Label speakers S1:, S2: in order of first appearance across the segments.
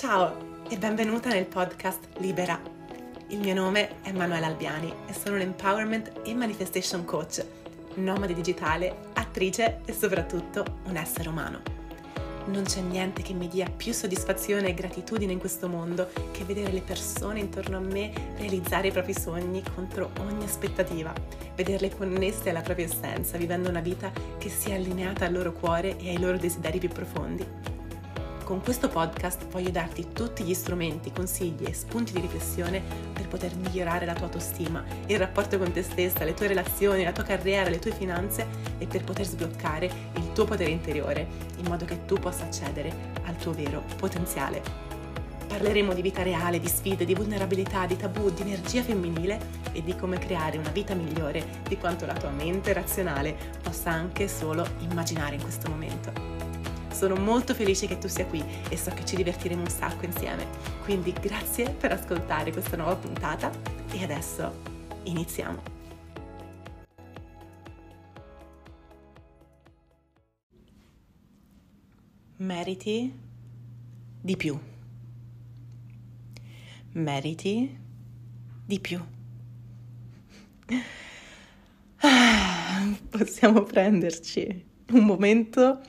S1: Ciao e benvenuta nel podcast Libera. Il mio nome è Manuela Albiani e sono un empowerment e manifestation coach, nomade digitale, attrice e soprattutto un essere umano. Non c'è niente che mi dia più soddisfazione e gratitudine in questo mondo che vedere le persone intorno a me realizzare i propri sogni contro ogni aspettativa, vederle connesse alla propria essenza, vivendo una vita che sia allineata al loro cuore e ai loro desideri più profondi con questo podcast voglio darti tutti gli strumenti, consigli e spunti di riflessione per poter migliorare la tua autostima, il rapporto con te stessa, le tue relazioni, la tua carriera, le tue finanze e per poter sbloccare il tuo potere interiore in modo che tu possa accedere al tuo vero potenziale. Parleremo di vita reale, di sfide, di vulnerabilità, di tabù, di energia femminile e di come creare una vita migliore di quanto la tua mente razionale possa anche solo immaginare in questo momento. Sono molto felice che tu sia qui e so che ci divertiremo un sacco insieme. Quindi grazie per ascoltare questa nuova puntata e adesso iniziamo. Meriti di più. Meriti di più. Ah, possiamo prenderci un momento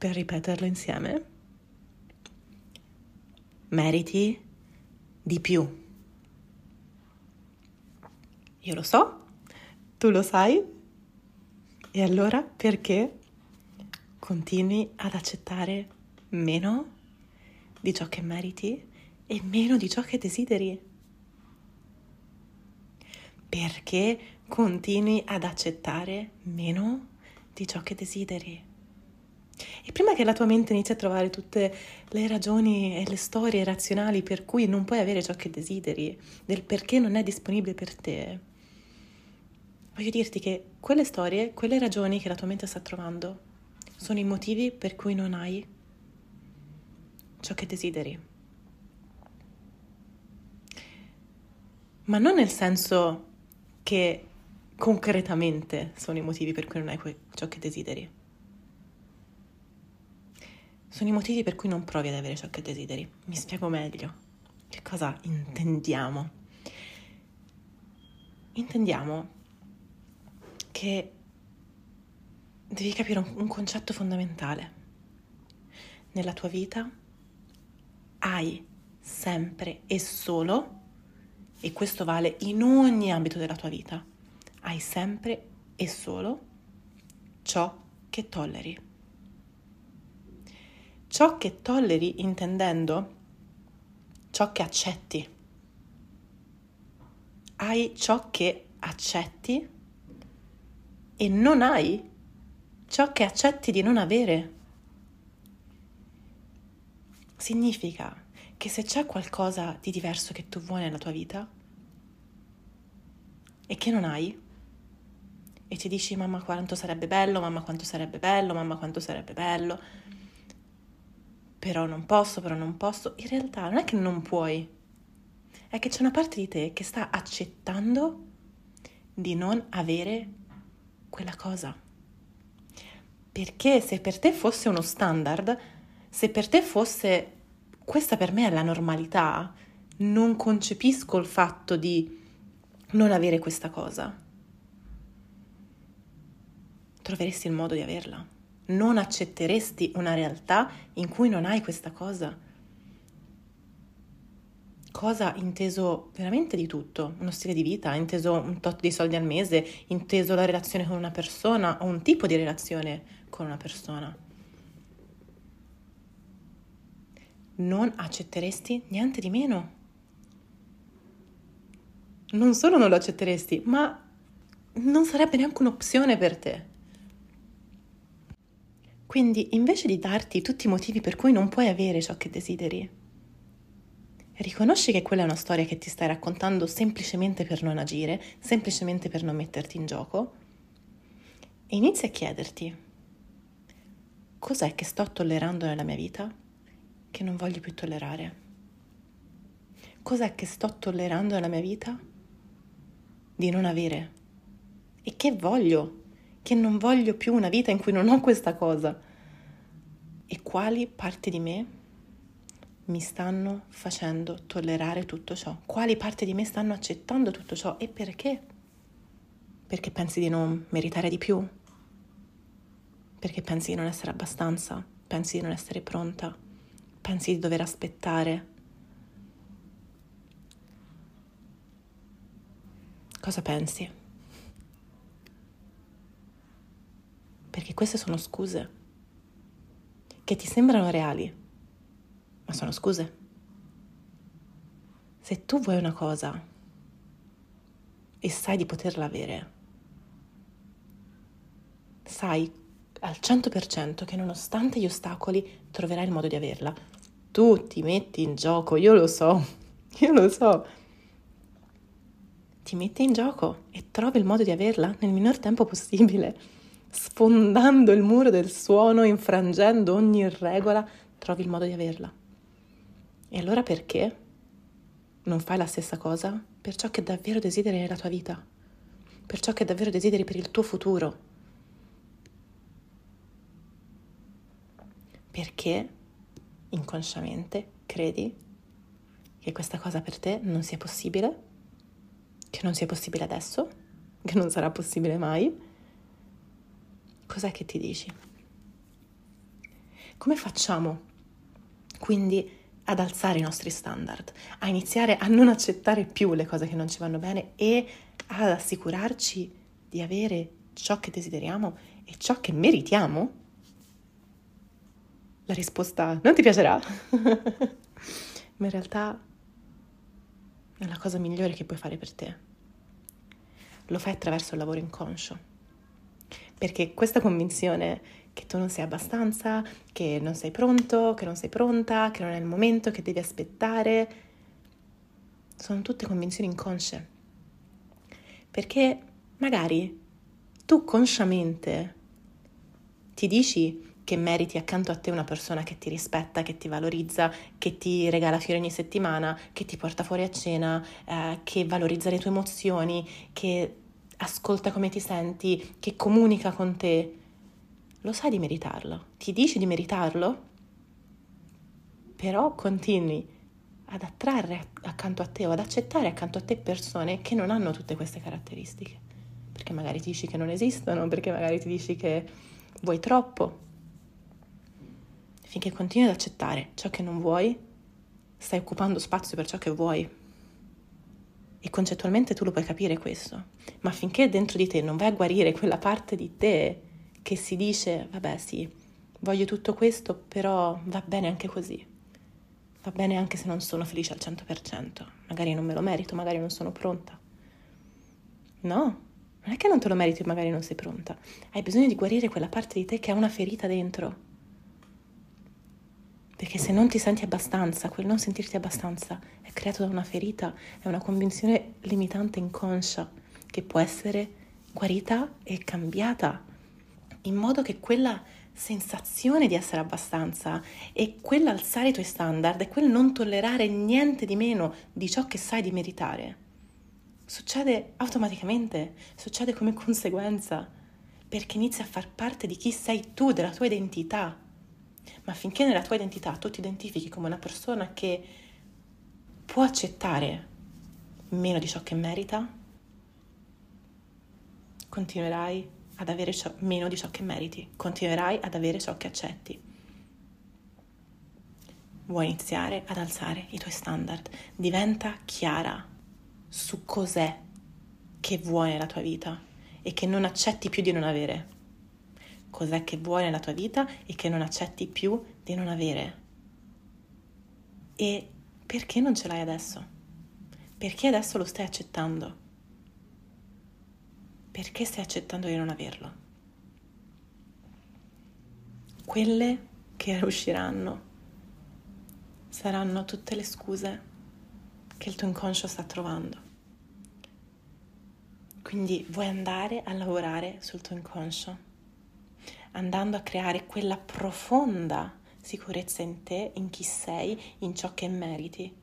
S1: per ripeterlo insieme? Meriti di più. Io lo so, tu lo sai, e allora perché continui ad accettare meno di ciò che meriti e meno di ciò che desideri? Perché continui ad accettare meno di ciò che desideri? E prima che la tua mente inizi a trovare tutte le ragioni e le storie razionali per cui non puoi avere ciò che desideri, del perché non è disponibile per te, voglio dirti che quelle storie, quelle ragioni che la tua mente sta trovando, sono i motivi per cui non hai ciò che desideri. Ma non nel senso che concretamente sono i motivi per cui non hai ciò che desideri sono i motivi per cui non provi ad avere ciò che desideri. Mi spiego meglio. Che cosa intendiamo? Intendiamo che devi capire un, un concetto fondamentale. Nella tua vita hai sempre e solo, e questo vale in ogni ambito della tua vita, hai sempre e solo ciò che tolleri ciò che tolleri intendendo ciò che accetti. Hai ciò che accetti e non hai ciò che accetti di non avere. Significa che se c'è qualcosa di diverso che tu vuoi nella tua vita e che non hai, e ti dici mamma quanto sarebbe bello, mamma quanto sarebbe bello, mamma quanto sarebbe bello, però non posso, però non posso. In realtà non è che non puoi, è che c'è una parte di te che sta accettando di non avere quella cosa. Perché se per te fosse uno standard, se per te fosse questa per me è la normalità, non concepisco il fatto di non avere questa cosa. Troveresti il modo di averla non accetteresti una realtà in cui non hai questa cosa. Cosa inteso veramente di tutto, uno stile di vita, inteso un tot di soldi al mese, inteso la relazione con una persona o un tipo di relazione con una persona. Non accetteresti niente di meno. Non solo non lo accetteresti, ma non sarebbe neanche un'opzione per te. Quindi invece di darti tutti i motivi per cui non puoi avere ciò che desideri, riconosci che quella è una storia che ti stai raccontando semplicemente per non agire, semplicemente per non metterti in gioco, e inizi a chiederti cos'è che sto tollerando nella mia vita che non voglio più tollerare? Cos'è che sto tollerando nella mia vita di non avere? E che voglio che non voglio più una vita in cui non ho questa cosa. E quali parti di me mi stanno facendo tollerare tutto ciò? Quali parti di me stanno accettando tutto ciò e perché? Perché pensi di non meritare di più? Perché pensi di non essere abbastanza? Pensi di non essere pronta? Pensi di dover aspettare? Cosa pensi? Perché queste sono scuse che ti sembrano reali, ma sono scuse. Se tu vuoi una cosa e sai di poterla avere, sai al 100% che nonostante gli ostacoli troverai il modo di averla. Tu ti metti in gioco, io lo so, io lo so. Ti metti in gioco e trovi il modo di averla nel minor tempo possibile sfondando il muro del suono, infrangendo ogni regola, trovi il modo di averla. E allora perché non fai la stessa cosa per ciò che davvero desideri nella tua vita, per ciò che davvero desideri per il tuo futuro? Perché inconsciamente credi che questa cosa per te non sia possibile, che non sia possibile adesso, che non sarà possibile mai cos'è che ti dici? Come facciamo quindi ad alzare i nostri standard, a iniziare a non accettare più le cose che non ci vanno bene e ad assicurarci di avere ciò che desideriamo e ciò che meritiamo? La risposta non ti piacerà, ma in realtà è la cosa migliore che puoi fare per te. Lo fai attraverso il lavoro inconscio perché questa convinzione che tu non sei abbastanza, che non sei pronto, che non sei pronta, che non è il momento, che devi aspettare, sono tutte convinzioni inconsce. Perché magari tu consciamente ti dici che meriti accanto a te una persona che ti rispetta, che ti valorizza, che ti regala fiori ogni settimana, che ti porta fuori a cena, eh, che valorizza le tue emozioni, che ascolta come ti senti, che comunica con te, lo sai di meritarlo, ti dici di meritarlo, però continui ad attrarre accanto a te o ad accettare accanto a te persone che non hanno tutte queste caratteristiche, perché magari ti dici che non esistono, perché magari ti dici che vuoi troppo. Finché continui ad accettare ciò che non vuoi, stai occupando spazio per ciò che vuoi. E concettualmente tu lo puoi capire questo, ma finché dentro di te non vai a guarire quella parte di te che si dice, vabbè sì, voglio tutto questo, però va bene anche così, va bene anche se non sono felice al 100%, magari non me lo merito, magari non sono pronta. No, non è che non te lo meriti, magari non sei pronta, hai bisogno di guarire quella parte di te che ha una ferita dentro perché se non ti senti abbastanza, quel non sentirti abbastanza è creato da una ferita, è una convinzione limitante inconscia che può essere guarita e cambiata in modo che quella sensazione di essere abbastanza e quell'alzare i tuoi standard e quel non tollerare niente di meno di ciò che sai di meritare succede automaticamente, succede come conseguenza, perché inizi a far parte di chi sei tu, della tua identità ma finché nella tua identità tu ti identifichi come una persona che può accettare meno di ciò che merita, continuerai ad avere ciò, meno di ciò che meriti, continuerai ad avere ciò che accetti. Vuoi iniziare ad alzare i tuoi standard, diventa chiara su cos'è che vuoi nella tua vita e che non accetti più di non avere cos'è che vuoi nella tua vita e che non accetti più di non avere. E perché non ce l'hai adesso? Perché adesso lo stai accettando? Perché stai accettando di non averlo? Quelle che usciranno saranno tutte le scuse che il tuo inconscio sta trovando. Quindi vuoi andare a lavorare sul tuo inconscio? Andando a creare quella profonda sicurezza in te, in chi sei, in ciò che meriti,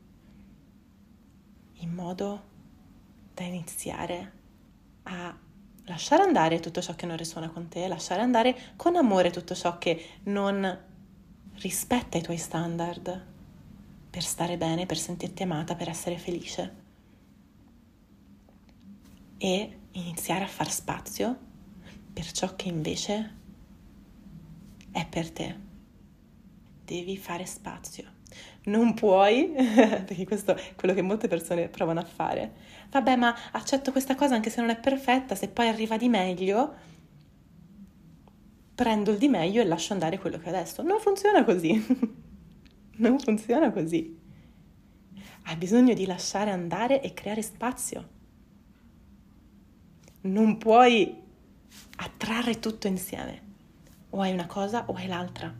S1: in modo da iniziare a lasciare andare tutto ciò che non risuona con te, lasciare andare con amore tutto ciò che non rispetta i tuoi standard per stare bene, per sentirti amata, per essere felice. E iniziare a far spazio per ciò che invece è per te. Devi fare spazio. Non puoi, perché questo è quello che molte persone provano a fare. Vabbè, ma accetto questa cosa anche se non è perfetta, se poi arriva di meglio, prendo il di meglio e lascio andare quello che ho adesso. Non funziona così. non funziona così. Hai bisogno di lasciare andare e creare spazio. Non puoi attrarre tutto insieme. O hai una cosa o hai l'altra.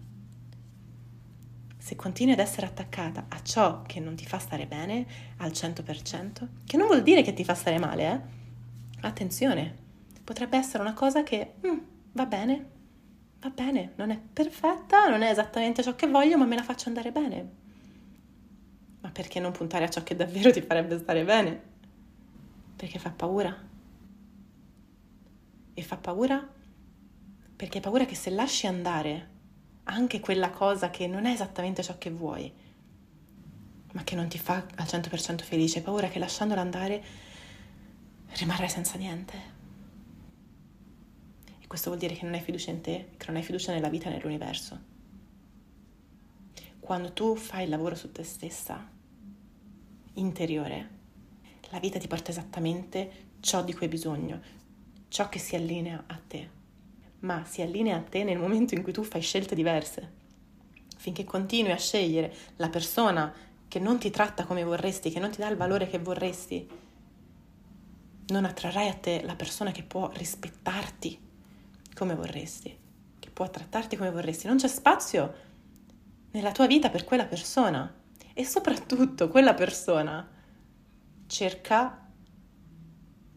S1: Se continui ad essere attaccata a ciò che non ti fa stare bene al 100%, che non vuol dire che ti fa stare male, eh? Attenzione, potrebbe essere una cosa che mm, va bene, va bene, non è perfetta, non è esattamente ciò che voglio, ma me la faccio andare bene. Ma perché non puntare a ciò che davvero ti farebbe stare bene? Perché fa paura. E fa paura perché hai paura che se lasci andare anche quella cosa che non è esattamente ciò che vuoi, ma che non ti fa al 100% felice, hai paura che lasciandola andare rimarrai senza niente. E questo vuol dire che non hai fiducia in te, che non hai fiducia nella vita e nell'universo. Quando tu fai il lavoro su te stessa, interiore, la vita ti porta esattamente ciò di cui hai bisogno, ciò che si allinea a te ma si allinea a te nel momento in cui tu fai scelte diverse. Finché continui a scegliere la persona che non ti tratta come vorresti, che non ti dà il valore che vorresti, non attrarrai a te la persona che può rispettarti come vorresti, che può trattarti come vorresti. Non c'è spazio nella tua vita per quella persona e soprattutto quella persona cerca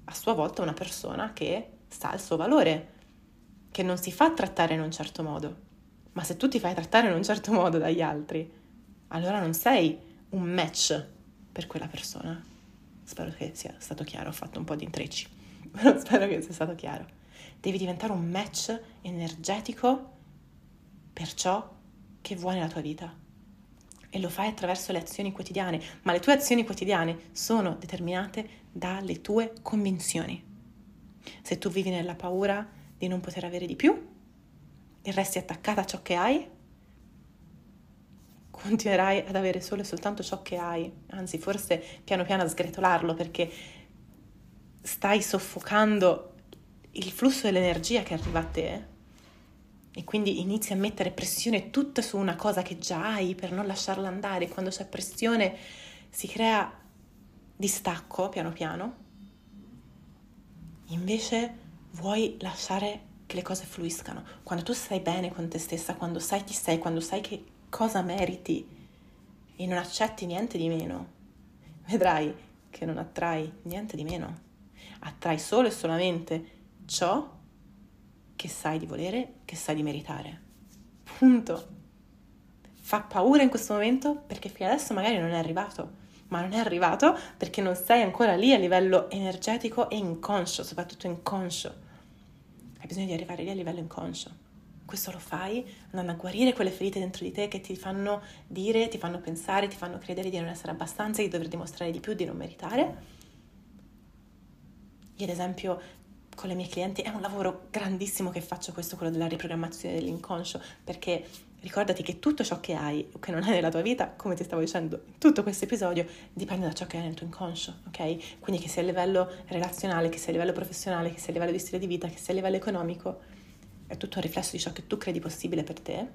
S1: a sua volta una persona che sa il suo valore, che non si fa trattare in un certo modo. Ma se tu ti fai trattare in un certo modo dagli altri, allora non sei un match per quella persona. Spero che sia stato chiaro, ho fatto un po' di intrecci, però spero che sia stato chiaro. Devi diventare un match energetico per ciò che vuoi nella tua vita. E lo fai attraverso le azioni quotidiane, ma le tue azioni quotidiane sono determinate dalle tue convinzioni. Se tu vivi nella paura, di non poter avere di più e resti attaccata a ciò che hai, continuerai ad avere solo e soltanto ciò che hai, anzi forse piano piano a sgretolarlo perché stai soffocando il flusso dell'energia che arriva a te e quindi inizi a mettere pressione tutta su una cosa che già hai per non lasciarla andare. Quando c'è pressione si crea distacco piano piano. Invece vuoi lasciare che le cose fluiscano. Quando tu stai bene con te stessa, quando sai chi sei, quando sai che cosa meriti e non accetti niente di meno, vedrai che non attrai niente di meno. Attrai solo e solamente ciò che sai di volere, che sai di meritare. Punto. Fa paura in questo momento perché fino adesso magari non è arrivato ma non è arrivato perché non sei ancora lì a livello energetico e inconscio, soprattutto inconscio. Hai bisogno di arrivare lì a livello inconscio. Questo lo fai andando a guarire quelle ferite dentro di te che ti fanno dire, ti fanno pensare, ti fanno credere di non essere abbastanza, di dover dimostrare di più, di non meritare. Io ad esempio con le mie clienti è un lavoro grandissimo che faccio questo, quello della riprogrammazione dell'inconscio, perché Ricordati che tutto ciò che hai o che non hai nella tua vita, come ti stavo dicendo in tutto questo episodio, dipende da ciò che hai nel tuo inconscio, ok? Quindi che sia a livello relazionale, che sia a livello professionale, che sia a livello di stile di vita, che sia a livello economico, è tutto un riflesso di ciò che tu credi possibile per te.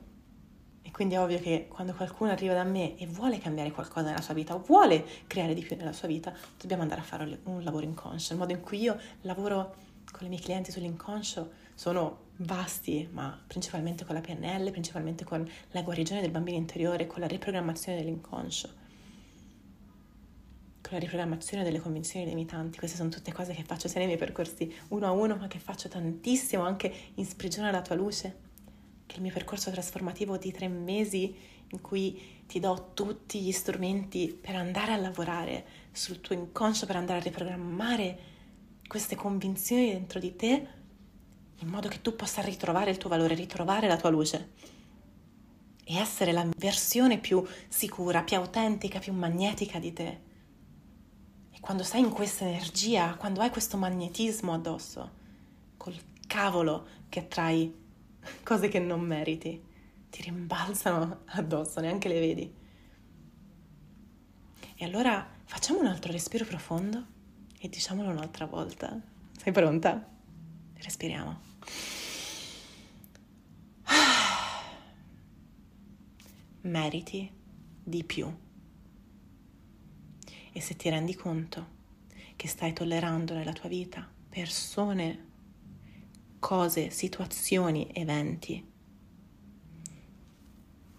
S1: E quindi è ovvio che quando qualcuno arriva da me e vuole cambiare qualcosa nella sua vita o vuole creare di più nella sua vita, dobbiamo andare a fare un lavoro inconscio. Il modo in cui io lavoro con i miei clienti sull'inconscio sono vasti, ma principalmente con la PNL, principalmente con la guarigione del bambino interiore, con la riprogrammazione dell'inconscio, con la riprogrammazione delle convinzioni limitanti. Queste sono tutte cose che faccio sia nei miei percorsi uno a uno, ma che faccio tantissimo anche in Sprigiona la tua luce, che è il mio percorso trasformativo di tre mesi in cui ti do tutti gli strumenti per andare a lavorare sul tuo inconscio, per andare a riprogrammare queste convinzioni dentro di te in modo che tu possa ritrovare il tuo valore, ritrovare la tua luce. e essere la versione più sicura, più autentica, più magnetica di te. E quando sei in questa energia, quando hai questo magnetismo addosso, col cavolo che attrai cose che non meriti, ti rimbalzano addosso, neanche le vedi. E allora facciamo un altro respiro profondo e diciamolo un'altra volta. Sei pronta? Respiriamo. meriti di più. E se ti rendi conto che stai tollerando nella tua vita persone, cose, situazioni, eventi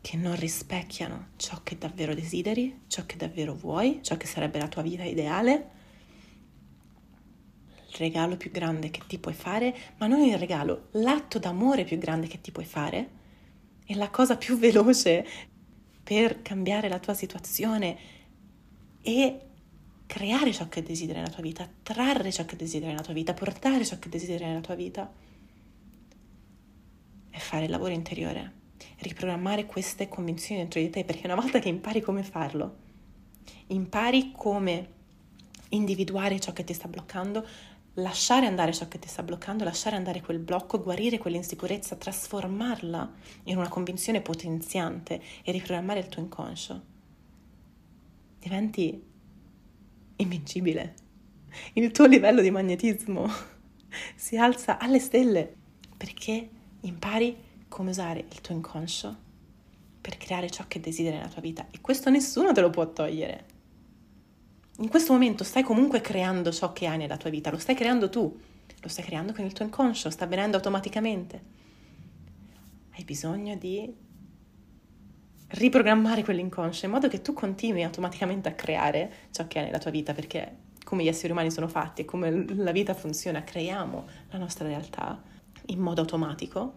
S1: che non rispecchiano ciò che davvero desideri, ciò che davvero vuoi, ciò che sarebbe la tua vita ideale, regalo più grande che ti puoi fare, ma non il regalo, l'atto d'amore più grande che ti puoi fare, è la cosa più veloce per cambiare la tua situazione e creare ciò che desideri nella tua vita, attrarre ciò che desideri nella tua vita, portare ciò che desideri nella tua vita. E fare il lavoro interiore, riprogrammare queste convinzioni dentro di te, perché una volta che impari come farlo, impari come individuare ciò che ti sta bloccando, lasciare andare ciò che ti sta bloccando, lasciare andare quel blocco, guarire quell'insicurezza, trasformarla in una convinzione potenziante e riprogrammare il tuo inconscio, diventi invincibile. Il tuo livello di magnetismo si alza alle stelle perché impari come usare il tuo inconscio per creare ciò che desideri nella tua vita. E questo nessuno te lo può togliere in questo momento stai comunque creando ciò che hai nella tua vita, lo stai creando tu, lo stai creando con il tuo inconscio, sta avvenendo automaticamente. Hai bisogno di riprogrammare quell'inconscio in modo che tu continui automaticamente a creare ciò che hai nella tua vita, perché come gli esseri umani sono fatti e come la vita funziona, creiamo la nostra realtà in modo automatico,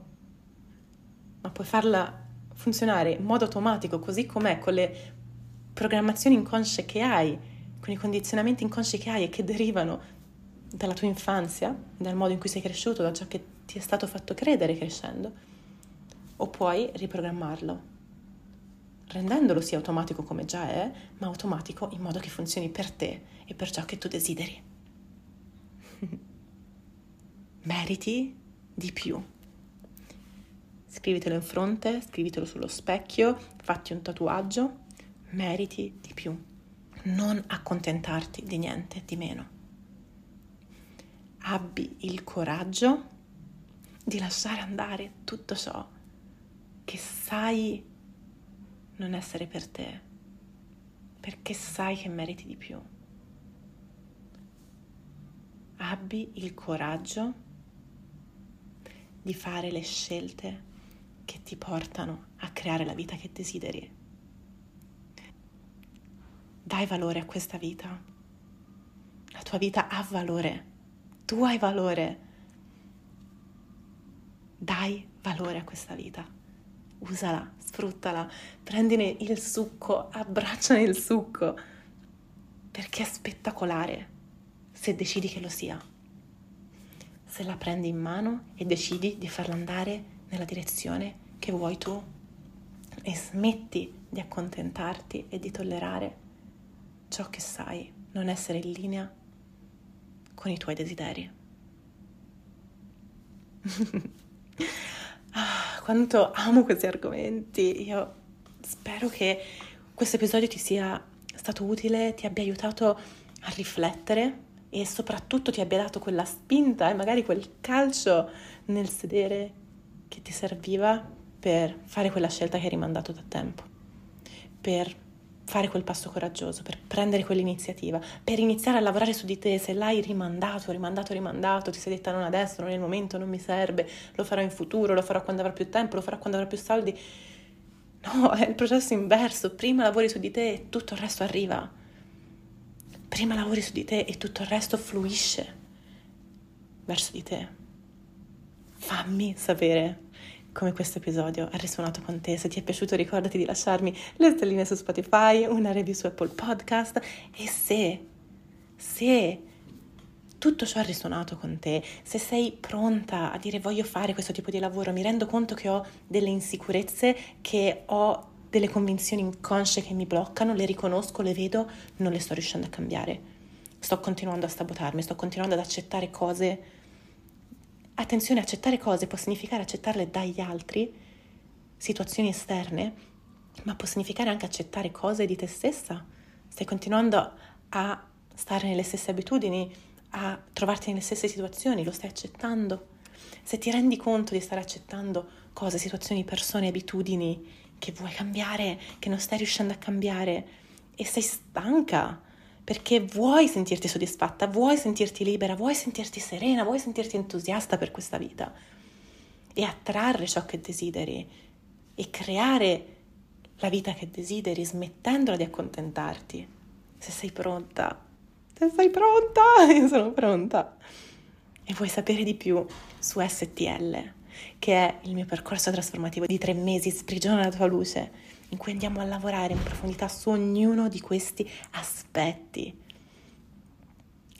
S1: ma puoi farla funzionare in modo automatico così com'è con le programmazioni inconsce che hai con i condizionamenti inconsci che hai e che derivano dalla tua infanzia, dal modo in cui sei cresciuto, da ciò che ti è stato fatto credere crescendo, o puoi riprogrammarlo, rendendolo sì automatico come già è, ma automatico in modo che funzioni per te e per ciò che tu desideri. Meriti di più. Scrivitelo in fronte, scrivitelo sullo specchio, fatti un tatuaggio, meriti di più non accontentarti di niente di meno. Abbi il coraggio di lasciare andare tutto ciò che sai non essere per te, perché sai che meriti di più. Abbi il coraggio di fare le scelte che ti portano a creare la vita che desideri dai valore a questa vita. La tua vita ha valore, tu hai valore. Dai valore a questa vita. Usala, sfruttala, prendine il succo, abbracciane il succo, perché è spettacolare se decidi che lo sia. Se la prendi in mano e decidi di farla andare nella direzione che vuoi tu e smetti di accontentarti e di tollerare ciò che sai non essere in linea con i tuoi desideri. ah, quanto amo questi argomenti, io spero che questo episodio ti sia stato utile, ti abbia aiutato a riflettere e soprattutto ti abbia dato quella spinta e magari quel calcio nel sedere che ti serviva per fare quella scelta che hai rimandato da tempo, per fare quel passo coraggioso, per prendere quell'iniziativa, per iniziare a lavorare su di te, se l'hai rimandato, rimandato, rimandato, ti sei detta non adesso, non è il momento, non mi serve, lo farò in futuro, lo farò quando avrò più tempo, lo farò quando avrò più soldi. No, è il processo inverso, prima lavori su di te e tutto il resto arriva. Prima lavori su di te e tutto il resto fluisce verso di te. Fammi sapere come questo episodio ha risuonato con te. Se ti è piaciuto ricordati di lasciarmi le stelline su Spotify, una review su Apple Podcast e se, se tutto ciò ha risuonato con te, se sei pronta a dire voglio fare questo tipo di lavoro, mi rendo conto che ho delle insicurezze, che ho delle convinzioni inconsce che mi bloccano, le riconosco, le vedo, non le sto riuscendo a cambiare. Sto continuando a sabotarmi, sto continuando ad accettare cose. Attenzione, accettare cose può significare accettarle dagli altri, situazioni esterne, ma può significare anche accettare cose di te stessa. Stai continuando a stare nelle stesse abitudini, a trovarti nelle stesse situazioni, lo stai accettando. Se ti rendi conto di stare accettando cose, situazioni, persone, abitudini che vuoi cambiare, che non stai riuscendo a cambiare e sei stanca perché vuoi sentirti soddisfatta, vuoi sentirti libera, vuoi sentirti serena, vuoi sentirti entusiasta per questa vita e attrarre ciò che desideri e creare la vita che desideri smettendola di accontentarti. Se sei pronta se sei pronta? Io sono pronta. E vuoi sapere di più su STL, che è il mio percorso trasformativo di tre mesi, sprigiona la tua luce, in cui andiamo a lavorare in profondità su ognuno di questi aspetti.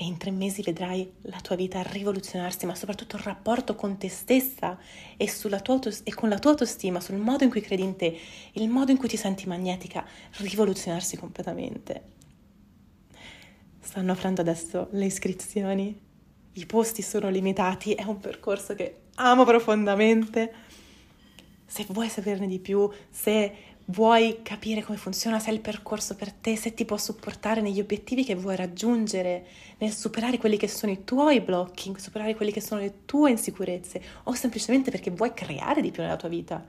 S1: E in tre mesi vedrai la tua vita rivoluzionarsi, ma soprattutto il rapporto con te stessa e, autos- e con la tua autostima, sul modo in cui credi in te, il modo in cui ti senti magnetica, rivoluzionarsi completamente. Stanno aprendo adesso le iscrizioni, i posti sono limitati, è un percorso che amo profondamente. Se vuoi saperne di più, se vuoi capire come funziona, se è il percorso per te, se ti può supportare negli obiettivi che vuoi raggiungere, nel superare quelli che sono i tuoi blocchi, superare quelli che sono le tue insicurezze, o semplicemente perché vuoi creare di più nella tua vita.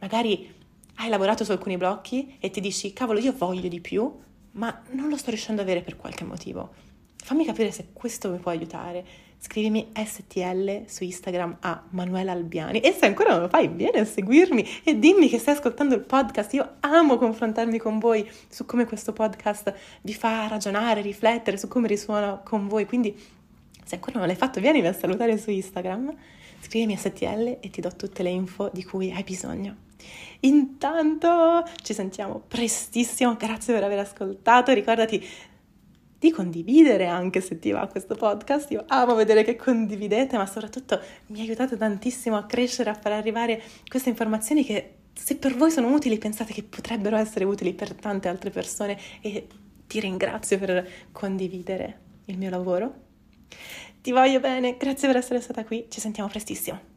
S1: Magari hai lavorato su alcuni blocchi e ti dici, cavolo, io voglio di più, ma non lo sto riuscendo ad avere per qualche motivo. Fammi capire se questo mi può aiutare. Scrivimi STL su Instagram a Manuela Albiani e se ancora non lo fai, vieni a seguirmi e dimmi che stai ascoltando il podcast. Io amo confrontarmi con voi su come questo podcast vi fa ragionare, riflettere, su come risuona con voi. Quindi se ancora non l'hai fatto, vieni a salutare su Instagram, scrivimi STL e ti do tutte le info di cui hai bisogno. Intanto ci sentiamo prestissimo, grazie per aver ascoltato, ricordati di condividere anche se ti va questo podcast, io amo vedere che condividete, ma soprattutto mi aiutate tantissimo a crescere, a far arrivare queste informazioni che se per voi sono utili pensate che potrebbero essere utili per tante altre persone e ti ringrazio per condividere il mio lavoro. Ti voglio bene, grazie per essere stata qui, ci sentiamo prestissimo.